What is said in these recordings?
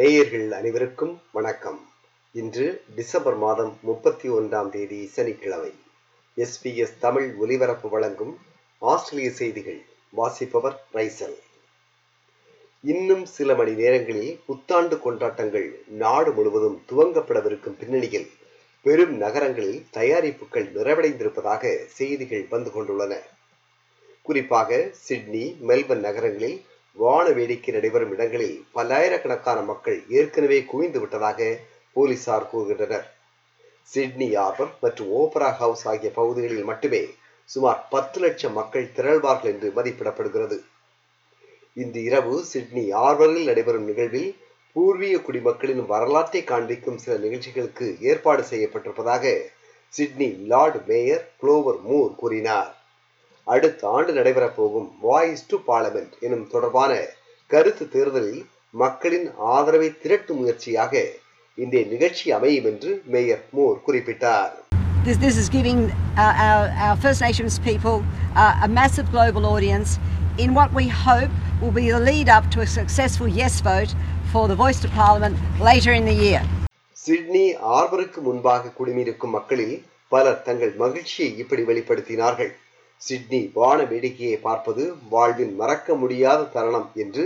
நேயர்கள் அனைவருக்கும் வணக்கம். இன்று டிசம்பர் மாதம் முப்பத்தி ஒன்றாம் தேதி சனிக்கிழமை. எஸ்பிஎஸ் தமிழ் ஒலிபரப்பு வழங்கும் ஆஸ்திரேலிய செய்திகள் வாசிப்பவர் ரைசல். இன்னும் சில மணி நேரங்களில் புத்தாண்டு கொண்டாட்டங்கள் நாடு முழுவதும் துவங்கப்படவிருக்கும் பின்னணியில் பெரும் நகரங்களில் தயாரிப்புகள் நிறைவடைந்திருப்பதாக செய்திகள் வந்து கொண்டுள்ளன. குறிப்பாக சிட்னி மெல்பர்ன் நகரங்களில் வான வேடிக்கை நடைபெறும் இடங்களில் பல்லாயிரக்கணக்கான மக்கள் ஏற்கனவே குவிந்து விட்டதாக போலீசார் கூறுகின்றனர். சிட்னி ஆர்பர் மற்றும் ஓபரா ஹவுஸ் ஆகிய பகுதிகளில் மட்டுமே சுமார் பத்து லட்சம் மக்கள் திரள்வார்கள் என்று மதிப்பிடப்படுகிறது. இந்த இரவு சிட்னி ஆர்வலில் நடைபெறும் நிகழ்வில் பூர்வீக குடிமக்களின் வரலாற்றை காண்பிக்கும் சில நிகழ்ச்சிகளுக்கு ஏற்பாடு செய்யப்பட்டிருப்பதாக Sydney lord mayor Clover Moore கூறினார். அடுத்த ஆண்டு நடைபெறப் போகும் வாய்ஸ் டு பார்லமெண்ட் எனும் தொடர்பான கருத்து தேர்தலில் மக்களின் ஆதரவை திரட்டும் முயற்சியாக இந்த நிகழ்ச்சி அமையும் என்று மேயர் மூர் குறிப்பிட்டார் This, this is giving uh, our, our First Nations people uh, a massive global audience in what we hope will be the lead up to a successful yes vote for the Voice to Parliament later in the year. Sydney ஆர்பருக்கு முன்பாக குழுமியிருக்கும் மக்களில் பலர் தங்கள் மகிழ்ச்சியை இப்படி வெளிப்படுத்தினார்கள் Sydney வான வேடிக்கையை பார்ப்பது வாழ்வின் மறக்க முடியாத தருணம் என்று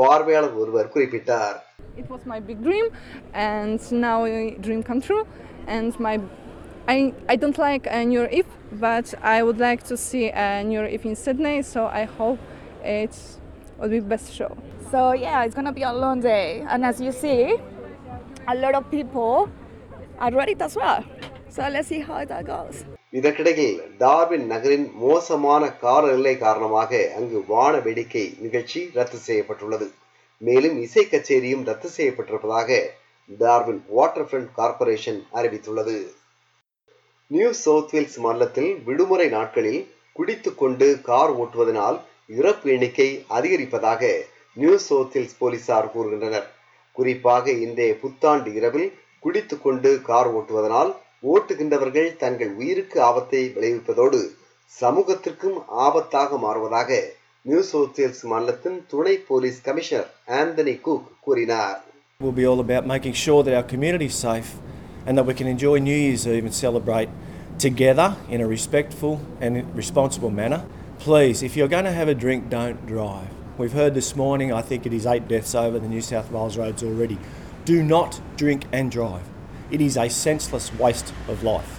பார்வையாளர் ஒருவர் குறிப்பிட்டார் It was my big dream, and now a dream come true. And my, I, I don't like uh, New Year Eve, but I would like to see uh, New Year Eve in Sydney. So I hope it will be best show. So yeah, it's gonna be a long day, and as you see, a lot of people are ready as well. So let's see how that goes. இதற்கிடையில் Darwin நகரின் மோசமான காலநிலை காரணமாக அங்கு வான வேடிக்கை நிகழ்ச்சி ரத்து செய்யப்பட்டுள்ளது. மேலும் இசை கச்சேரியும் ரத்து செய்யப்பட்டிருப்பதாக டார்வின் வாட்டர் ஃப்ரண்ட் கார்பரேஷன் அறிவித்துள்ளது. நியூ சவுத் வேல்ஸ் மாநிலத்தில் விடுமுறை நாட்களில் குடித்துக்கொண்டு கார் ஓட்டுவதனால் இறப்பு எண்ணிக்கை அதிகரிப்பதாக நியூ சவுத் வேல்ஸ் போலீசார் கூறுகின்றனர். குறிப்பாக இன்றைய புத்தாண்டு இரவில் குடித்துக்கொண்டு கார் ஓட்டுவதனால் ஓட்டுகின்றவர்கள் தங்கள் உயிருக்கு ஆபத்தை விளைவிப்பதோடு சமூகத்திற்கும் ஆபத்தாக மாறுவதாக நியூ சவுத் வேல்ஸ் மாநிலத்தின் துணை போலீஸ் கமிஷனர் ஆந்தனி குக் கூறினார் will be all about making sure that our community is safe and that we can enjoy New Year's Eve and celebrate together in a respectful and responsible manner. Please, if you're going to have a drink, don't drive. We've heard this morning, I think it is eight deaths over the New South Wales roads already. Do not drink and drive. It is a senseless waste of life.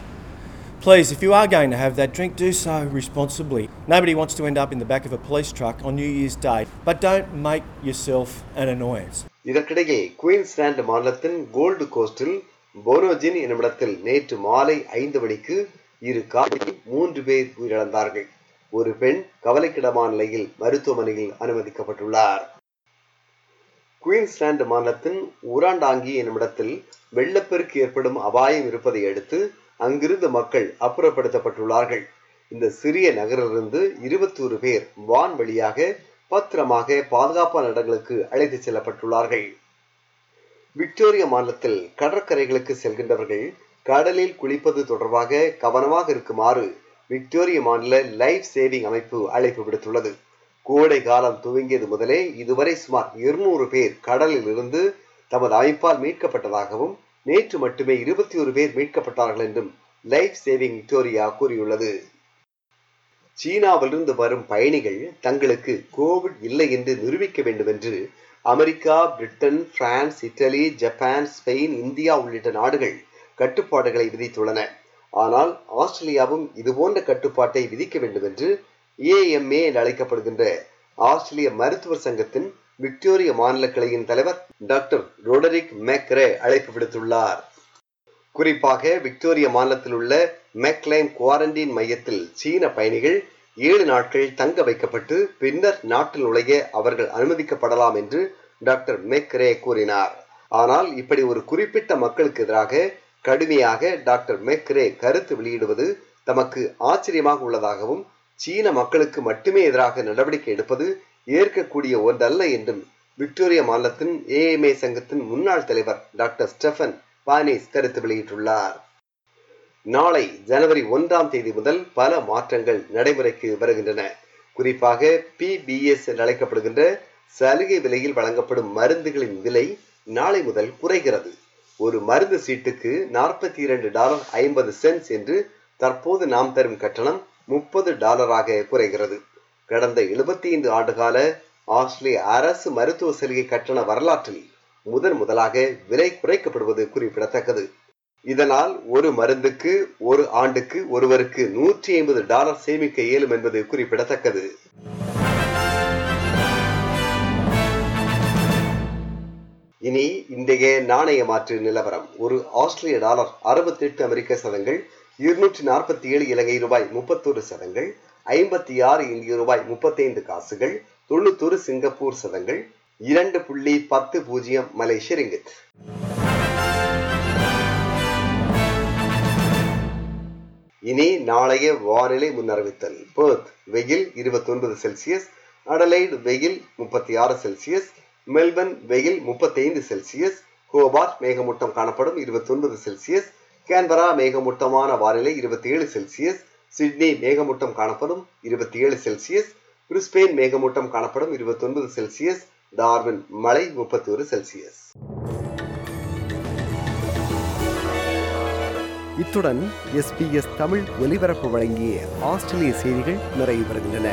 Please, if you are going to have that drink, do so responsibly. Nobody wants to end up in the back of a police truck on New Year's Day, but don't make yourself an annoyance. இதற்கிடையே Queensland மாநிலத்தின் Gold கோஸ்டில் போனோஜின் என்னுமிடத்தில் நேற்று மாலை ஐந்து மணிக்கு இரு காரில் மூன்று பேர் உயிரிழந்தார்கள் ஒரு பெண் கவலைக்கிடமான நிலையில் மருத்துவமனையில் அனுமதிக்கப்பட்டுள்ளார் குயின்ஸ்லாந்து மாநிலத்தின் உராண்டாங்கி என்னுமிடத்தில் வெள்ளப்பெருக்கு ஏற்படும் அபாயம் இருப்பதை அடுத்து அங்கிருந்த மக்கள் அப்புறப்படுத்தப்பட்டுள்ளார்கள். இந்த சிறிய நகரிலிருந்து இருபத்தோரு பேர் வான் வழியாக பத்திரமாக பாதுகாப்பான இடங்களுக்கு அழைத்துச் செல்லப்பட்டுள்ளார்கள். விக்டோரியா மாநிலத்தில் கடற்கரைகளுக்கு செல்கின்றவர்கள் கடலில் குளிப்பது தொடர்பாக கவனமாக இருக்குமாறு விக்டோரியா மாநில லைஃப் சேவிங் அமைப்பு அழைப்பு விடுத்துள்ளது. கோடை காலம் துவங்கியது முதலே இதுவரை சுமார் இருநூறு பேர் கடலில் இருந்து தமது அமைப்பால் மீட்கப்பட்டதாகவும் நேற்று மட்டுமே இருபத்தி ஒரு பேர் மீட்கப்பட்டார்கள் என்றும் லைஃப் சேவிங் விக்டோரியா கூறியுள்ளது. சீனாவிலிருந்து வரும் பயணிகள் தங்களுக்கு கோவிட் இல்லை என்று நிரூபிக்க வேண்டும் என்று America Britain France Italy Japan Spain India உள்ளிட்ட நாடுகள் கட்டுப்பாடுகளை விதித்துள்ளன. ஆனால் ஆஸ்திரேலியாவும் இதுபோன்ற கட்டுப்பாட்டை விதிக்க வேண்டும் என்று ஏஎம்ஏ என்று அழைக்கப்படுகின்ற ஆஸ்திரேலிய மருத்துவர் சங்கத்தின் விக்டோரிய மாநில கிளையின் தலைவர் டாக்டர் ரோடரிக் மேக்ரே அழைப்பு விடுத்துள்ளார். குறிப்பாக விக்டோரிய மாநிலத்தில் உள்ள மேக்லைம் குவாரண்டைன் மையத்தில் சீன பயணிகள் ஏழு நாட்கள் தங்க வைக்கப்பட்டு பின்னர் நாட்டில் நுழைய அவர்கள் அனுமதிக்கப்படலாம் என்று டாக்டர் மெக்ரே கூறினார். ஆனால் இப்படி ஒரு குறிப்பிட்ட மக்களுக்கு எதிராக கடுமையாக டாக்டர் மெக்ரே கருத்து வெளியிடுவது தமக்கு ஆச்சரியமாக உள்ளதாகவும் சீன மக்களுக்கு மட்டுமே எதிராக நடவடிக்கை எடுப்பது ஏற்கக்கூடிய ஒன்றல்ல என்றும் விக்டோரியா மாநிலத்தின் ஏஎம்ஏ சங்கத்தின் முன்னாள் தலைவர் டாக்டர் ஸ்டெஃபன் பானிஸ் கருத்து வெளியிட்டுள்ளார். நாளை ஜனவரி ஒன்றாம் தேதி முதல் பல மாற்றங்கள் நடைமுறைக்கு வருகின்றன. குறிப்பாக பிபிஎஸ் என்று அழைக்கப்படுகின்ற சலுகை விலையில் வழங்கப்படும் மருந்துகளின் விலை நாளை முதல் குறைகிறது. ஒரு மருந்து சீட்டுக்கு நாற்பத்தி இரண்டு டாலர் ஐம்பது சென்ட்ஸ் என்று தற்போது நாம் தரும் கட்டணம் முப்பது டாலராக குறைகிறது. கடந்த எழுபத்தி ஐந்து ஆண்டுகால ஆஸ்திரேலிய அரசு மருத்துவ சலுகை கட்டண வரலாற்றில் முதன் முதலாக விலை குறைக்கப்படுவது குறிப்பிடத்தக்கது. இதனால் ஒரு மருந்துக்கு ஒரு ஆண்டுக்கு ஒருவருக்கு நூற்றி ஐம்பது டாலர் சேமிக்க இயலும் என்பது குறிப்பிடத்தக்கது. இனி இன்றைய நாணய மாற்று நிலவரம். ஒரு ஆஸ்திரேலிய டாலர் அறுபத்தி எட்டு அமெரிக்க சதங்கள் இருநூற்றி நாற்பத்தி ஏழு இலங்கை ரூபாய் முப்பத்தொரு சதங்கள் ஐம்பத்தி ஆறு இந்திய ரூபாய் முப்பத்தைந்து காசுகள் தொண்ணூத்தொரு சிங்கப்பூர் சதங்கள் இரண்டு புள்ளி பத்து பூஜ்ஜியம் மலேசிய ரிங்கித் இனி நாளைய வானிலை முன்னறிவித்தல். பேர்த் வெயில் இருபத்தி ஒன்பது செல்சியஸ் அடலைடு வெயில் முப்பத்தி ஆறு செல்சியஸ் மெல்பர்ன் வெயில் முப்பத்தைந்து செல்சியஸ் ஹோபார்ட் மேகமூட்டம் காணப்படும் இருபத்தொன்பது செல்சியஸ் கேன்பரா மேகமூட்டமான வானிலை இருபத்தி ஏழு செல்சியஸ் சிட்னி மேகமூட்டம் காணப்படும் இருபத்தி ஏழு செல்சியஸ் பிரிஸ்பெயின் மேகமூட்டம் காணப்படும் இருபத்தி ஒன்பது செல்சியஸ் டார்வின் மழை முப்பத்தி ஒரு செல்சியஸ். இத்துடன் எஸ்பிஎஸ் தமிழ் ஒலிபரப்பு வழங்கிய ஆஸ்திரேலிய செய்திகள் நிறைவு பெறுகின்றன.